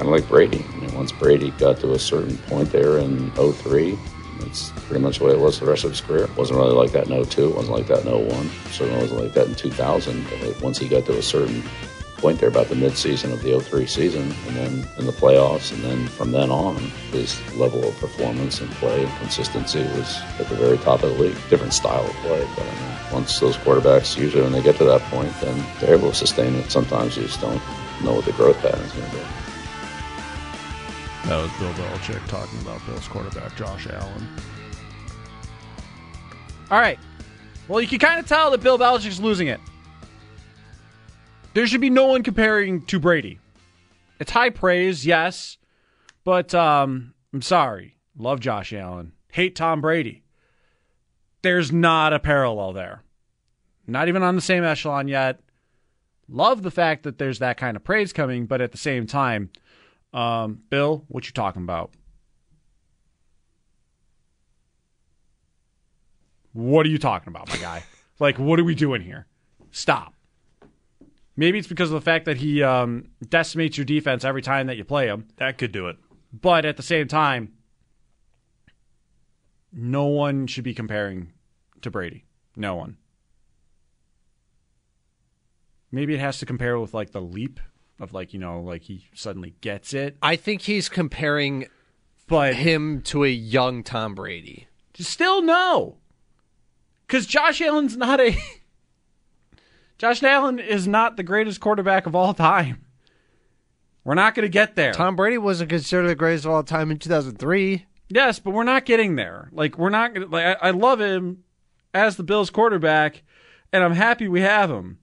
Kind of like Brady. I mean, once Brady got to a certain point there in 03, it's pretty much the way it was the rest of his career. It wasn't really like that in 02, it wasn't like that in 01, certainly wasn't like that in 2000. But once he got to a certain point there about the midseason of the 03 season and then in the playoffs and then from then on his level of performance and play and consistency was at the very top of the league different style of play but I mean, once those quarterbacks usually when they get to that point then they're able to sustain it sometimes you just don't know what the growth pattern is going to be That was Bill Belichick talking about Bills quarterback Josh Allen. All right. Well, you can kind of tell that Bill Belichick's losing it. There should be no one comparing to Brady. It's high praise, yes, but um, I'm sorry. Love Josh Allen. Hate Tom Brady. There's not a parallel there. Not even on the same echelon yet. Love the fact that there's that kind of praise coming, but at the same time, um, Bill, what you talking about? What are you talking about, my guy? like, what are we doing here? Stop. Maybe it's because of the fact that he um, decimates your defense every time that you play him. That could do it. But at the same time, no one should be comparing to Brady. No one. Maybe it has to compare with like the leap of like, you know, like he suddenly gets it. I think he's comparing but him to a young Tom Brady. Still no. Cuz Josh Allen's not a Josh Allen is not the greatest quarterback of all time. We're not going to get there. Tom Brady wasn't considered the greatest of all time in 2003. Yes, but we're not getting there. Like we're not gonna, like I, I love him as the Bills quarterback, and I'm happy we have him.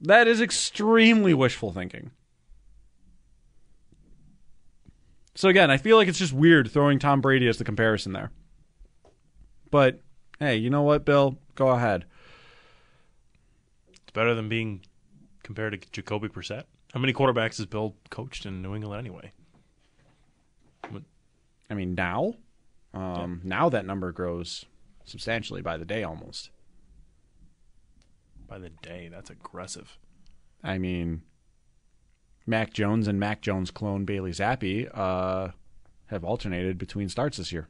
That is extremely wishful thinking. So again, I feel like it's just weird throwing Tom Brady as the comparison there. But hey, you know what, Bill? Go ahead. It's better than being compared to Jacoby Brissett. How many quarterbacks has Bill coached in New England anyway? I mean, now, um, now that number grows substantially by the day almost. By the day, that's aggressive. I mean, Mac Jones and Mac Jones clone Bailey Zappe uh, have alternated between starts this year.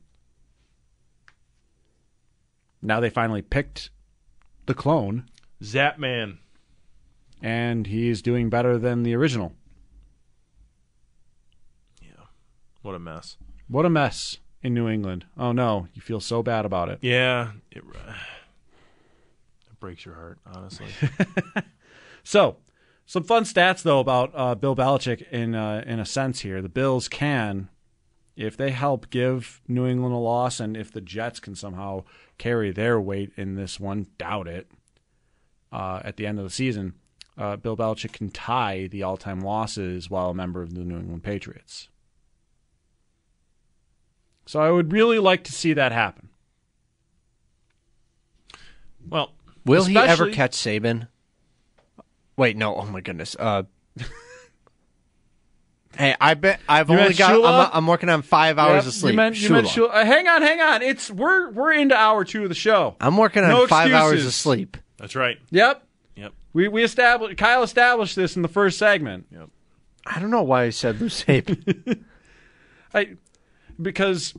Now they finally picked the clone, Zap Man. and he's doing better than the original. Yeah. What a mess. What a mess in New England. Oh no, you feel so bad about it. Yeah. It, uh, it breaks your heart, honestly. So, some fun stats though about uh, Bill Belichick in uh, in a sense here. The Bills can, if they help give New England a loss, and if the Jets can somehow carry their weight in this one, doubt it. Uh, at the end of the season, uh, Bill Belichick can tie the all-time losses while a member of the New England Patriots. So I would really like to see that happen. well, Will he ever catch Saban? Wait, no. Oh my goodness. Uh, hey, I bet I've You only got. I'm, I'm working on five hours Yep, of sleep. You meant, you meant Shula. Shula. Uh, hang on, hang on. It's we're we're into hour two of the show. I'm working on No five hours of sleep. that's right. Yep. Yep. We we established Kyle established this in the first segment. Yep. I don't know why I said Lou Saban. I because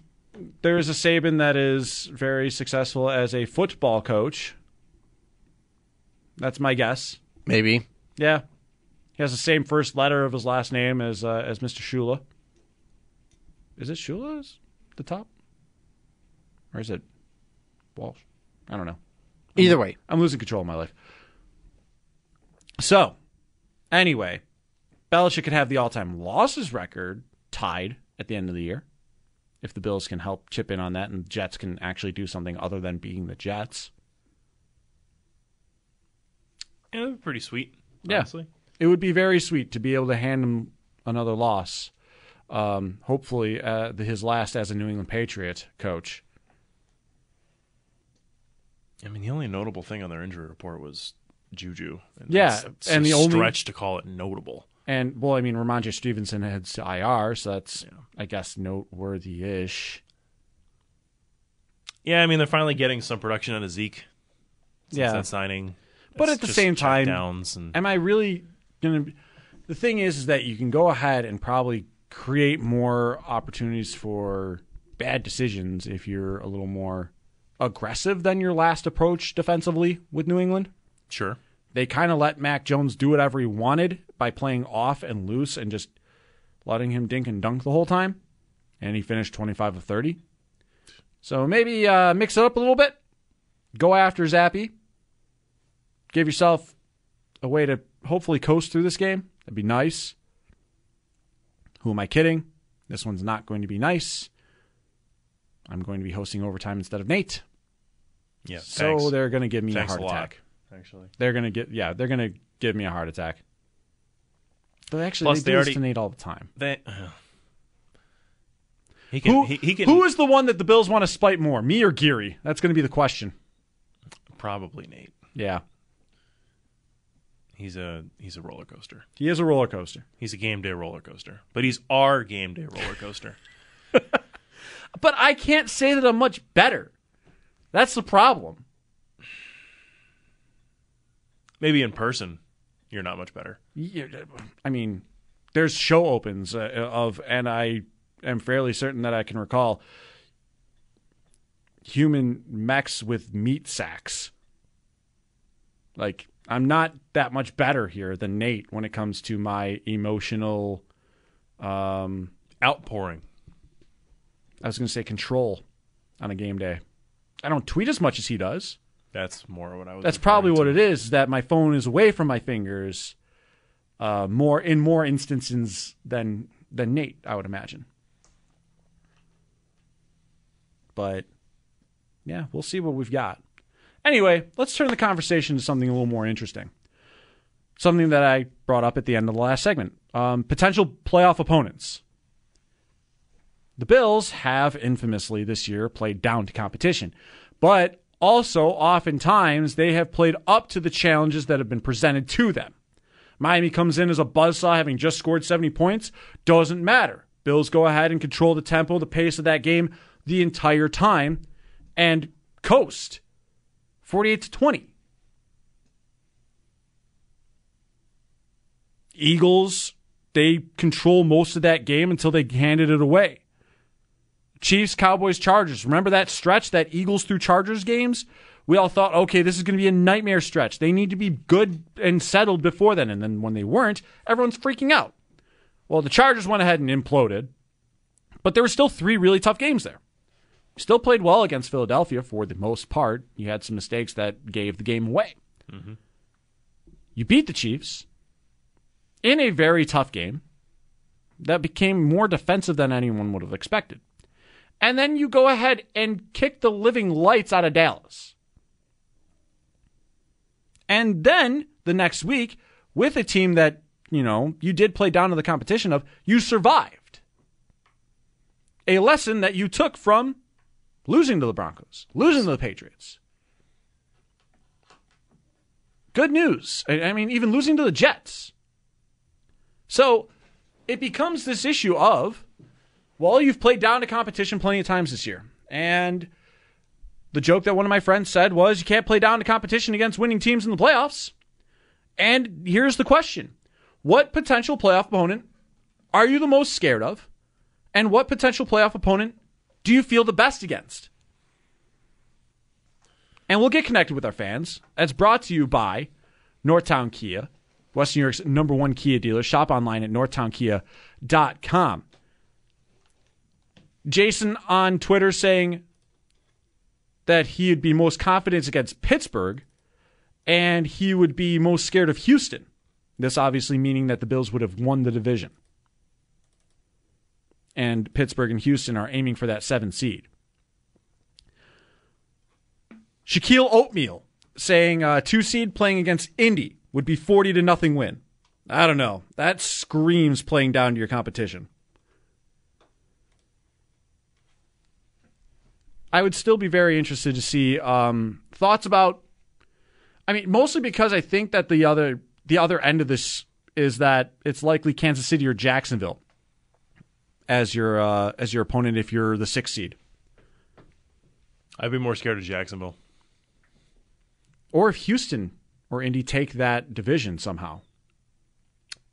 there is a Saban that is very successful as a football coach. That's my guess. Maybe. Yeah, he has the same first letter of his last name as uh, as Mr. Shula. Is it Shula's the top, or is it Walsh? I don't know. Either way, I'm losing control of my life. So, anyway, Belichick could have the all-time losses record tied at the end of the year if the Bills can help chip in on that and the Jets can actually do something other than being the Jets. Yeah, that'd be pretty sweet. Yeah. Honestly. It would be very sweet to be able to hand him another loss. Um, hopefully, uh, his last as a New England Patriot coach. I mean, the only notable thing on their injury report was Juju. And Yeah, it's, it's and a the only- stretch to call it notable. And well, I mean, Rhamondre Stevenson heads to IR, so that's I guess noteworthy-ish. Yeah, I mean, they're finally getting some production out of Zeke. Since Yeah. that signing. But at the same time, checkdowns and am I really gonna? The thing is, is that you can go ahead and probably create more opportunities for bad decisions if you're a little more aggressive than your last approach defensively with New England. sure. They kind of let Mac Jones do whatever he wanted by playing off and loose and just letting him dink and dunk the whole time. And he finished 25 of 30. So maybe uh, mix it up a little bit. Go after Zappe. Give yourself a way to hopefully coast through this game. That'd be nice. Who am I kidding? This one's not going to be nice. I'm going to be hosting overtime instead of Nate. Yeah. So thanks. they're going to give me Thanks a heart a lot. attack. actually. They're gonna get yeah, they're gonna give me a heart attack. But actually, Plus, they, they already- to Nate all the time. They, uh, he can. Who, he, he can. who is the one that the Bills want to spite more, me or Geary? That's going to be the question. probably Nate? Yeah, He's a he's a roller coaster. he is a roller coaster. He's a game day roller coaster. But he's our game day roller coaster. But I can't say that I'm much better. That's the problem. Maybe in person, you're not much better. Yeah, I mean, there's show opens uh, of, and I am fairly certain that I can recall human mechs with meat sacks. Like, I'm not that much better here than Nate when it comes to my emotional. Um, Outpouring. I was going to say control on a game day. I don't tweet as much as he does. That's more what I was. That's probably what it is. That my phone is away from my fingers, uh, more in more instances than than Nate, I would imagine. But yeah, we'll see what we've got. Anyway, let's turn the conversation to something a little more interesting. Something that I brought up at the end of the last segment: um, potential playoff opponents. The Bills have infamously this year played down to competition, but also oftentimes they have played up to the challenges that have been presented to them. Miami comes in as a buzzsaw having just scored 70 points, doesn't matter. Bills go ahead and control the tempo, the pace of that game the entire time and coast 48 to 20. Eagles, they control most of that game until they handed it away. Chiefs, Cowboys, Chargers. Remember that stretch, that Eagles through Chargers games? We all thought, okay, this is going to be a nightmare stretch. They need to be good and settled before then. And then when they weren't, everyone's freaking out. Well, the Chargers went ahead and imploded, but there were still three really tough games there. Still played well against Philadelphia for the most part. You had some mistakes that gave the game away. Mm-hmm. You beat the Chiefs in a very tough game that became more defensive than anyone would have expected. And then you go ahead and kick the living lights out of Dallas. And then the next week, with a team that, you know, you did play down to the competition of, you survived. A lesson that you took from losing to the Broncos, losing to the Patriots. Good news. I I mean, even losing to the Jets. So it becomes this issue of, well, you've played down to competition plenty of times this year. And the joke that one of my friends said was you can't play down to competition against winning teams in the playoffs. And here's the question What potential playoff opponent are you the most scared of? And what potential playoff opponent do you feel the best against? And we'll get connected with our fans. That's brought to you by Northtown Kia. Western New York's number one Kia dealer. Shop online at northtownkia.com. Jason on Twitter saying that he would be most confident against Pittsburgh and he would be most scared of Houston. This obviously meaning that the Bills would have won the division. And Pittsburgh and Houston are aiming for that seven seed. Shaquille Oatmeal saying uh, two seed playing against Indy would be 40 to nothing win. I don't know. That screams playing down to your competition. I would still be very interested to see um, thoughts about. I mean, mostly because I think that the other the other end of this is that it's likely Kansas City or Jacksonville as your uh, as your opponent if you're the sixth seed, I'd be more scared of Jacksonville. or if Houston or Indy take that division somehow.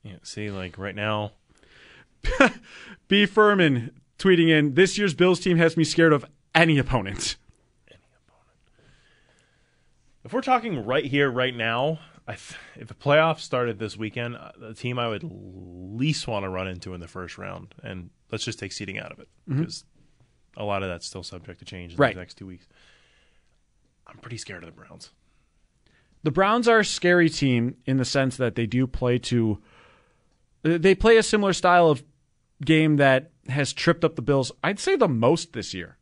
Yeah, see, like right now, B. Furman tweeting in this year's Bills team has me scared of any opponent. Any opponent. If we're talking right here, right now, I th- if the playoffs started this weekend, uh, the team I would least want to run into in the first round, and let's just take seeding out of it mm-hmm. because a lot of that's still subject to change in Right. the next two weeks. I'm pretty scared of the Browns. The Browns are a scary team in the sense that they do play to they play a similar style of game that has tripped up the Bills, I'd say the most this year.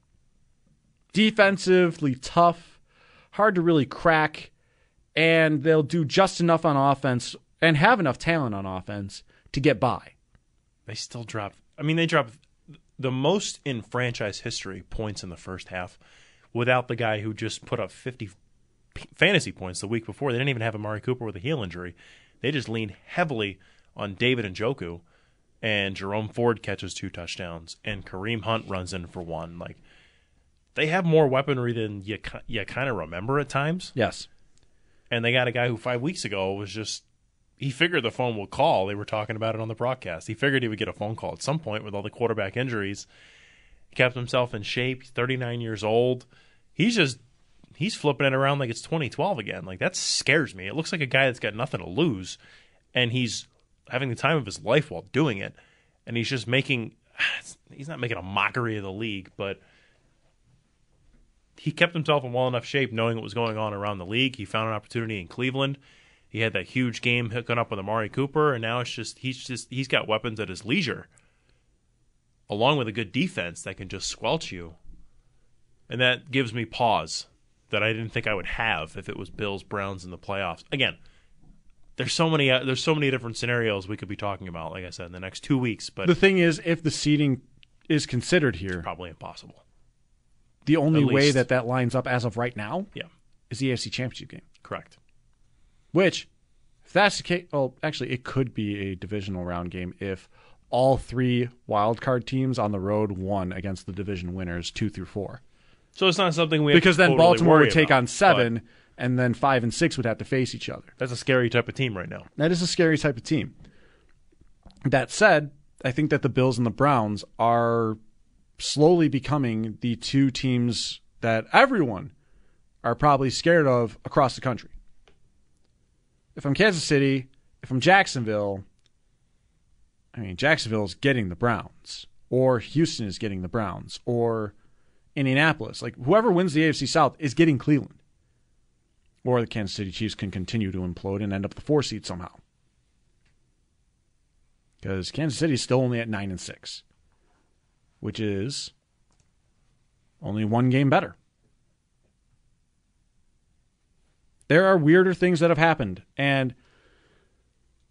Defensively tough, hard to really crack, and they'll do just enough on offense and have enough talent on offense to get by. They still drop. I mean, they dropped the most in franchise history points in the first half without the guy who just put up 50 fantasy points the week before. They didn't even have Amari Cooper with a heel injury. They just leaned heavily on David Njoku, and Jerome Ford catches two touchdowns, and Kareem Hunt runs in for one. Like they have more weaponry than you you kind of remember at times. Yes. And they got a guy who five weeks ago was just he figured the phone would call. They were talking about it on the broadcast. He figured he would get a phone call at some point with all the quarterback injuries. He kept himself in shape. He's 39 years old. He's just he's flipping it around like it's 2012 again. Like that scares me. It looks like a guy that's got nothing to lose, and he's having the time of his life while doing it. And he's just making he's not making a mockery of the league, but he kept himself in well enough shape knowing what was going on around the league. He found an opportunity in Cleveland. He had that huge game hooking up with Amari Cooper, and now it's just he's just he's got weapons at his leisure, along with a good defense that can just squelch you, and that gives me pause that I didn't think I would have if it was Bills Browns in the playoffs. Again, there's so many uh, there's so many different scenarios we could be talking about. Like I said, in the next two weeks, but The thing is, if the seeding is considered here, probably impossible. the only way that that lines up as of right now Yeah, is the AFC Championship game. correct. Which, if that's the case, well, actually, it could be a divisional round game if all three wild card teams on the road won against the division winners two through four. So it's not something we have Because then totally Baltimore would take about, on seven, and then five and six would have to face each other. That's a scary type of team right now. That is a scary type of team. That said, I think that the Bills and the Browns are slowly becoming the two teams that everyone are probably scared of across the country. If I'm Kansas City, if I'm Jacksonville, I mean, Jacksonville is getting the Browns, or Houston is getting the Browns, or Indianapolis. Like, whoever wins the AFC South is getting Cleveland. Or the Kansas City Chiefs can continue to implode and end up the four seed somehow. Because Kansas City is still only at nine and six, which is only one game better. There are weirder things that have happened, and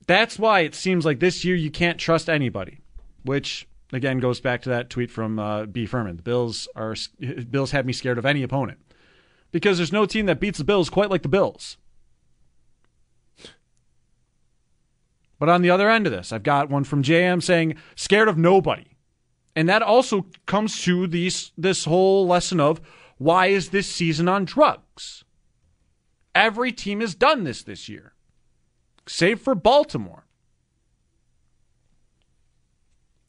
that's why it seems like this year you can't trust anybody. Which again goes back to that tweet from uh, B. Furman. The Bills are Bills had me scared of any opponent because there's no team that beats the Bills quite like the Bills. But on the other end of this, I've got one from JM saying scared of nobody. And that also comes to these this whole lesson of why is this season on drugs? Every team has done this this year, save for Baltimore.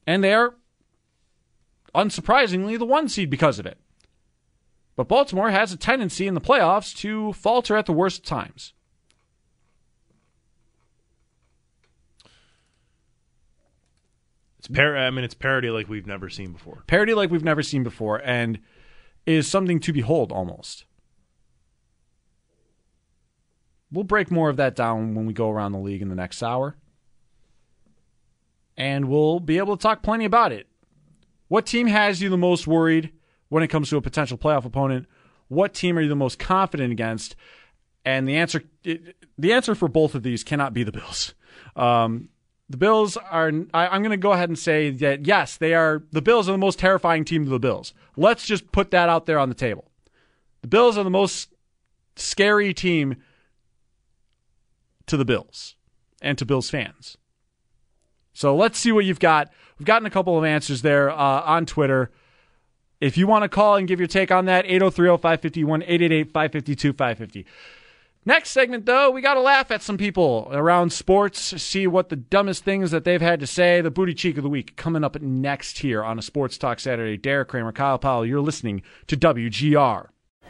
And they're, unsurprisingly, the one seed because of it. But Baltimore has a tendency in the playoffs to falter at the worst times. It's par- I mean, it's parody like we've never seen before. Parody like we've never seen before, and is something to behold almost. We'll break more of that down when we go around the league in the next hour. And we'll be able to talk plenty about it. What team has you the most worried when it comes to a potential playoff opponent? What team are you the most confident against? And the answer, the answer for both of these cannot be the Bills. Um, the Bills are. I, I'm going to go ahead and say that yes, they are. The Bills are the most terrifying team to the Bills. Let's just put that out there on the table. The Bills are the most scary team to the Bills and to Bills fans. So let's see what you've got. We've gotten a couple of answers there uh, on Twitter. If you want to call and give your take on that, 803 551 888 552 550. Next segment, though, we got to laugh at some people around sports, see what the dumbest things that they've had to say. The booty cheek of the week coming up next here on a Sports Talk Saturday. Derek Kramer, Kyle Powell, you're listening to WGR.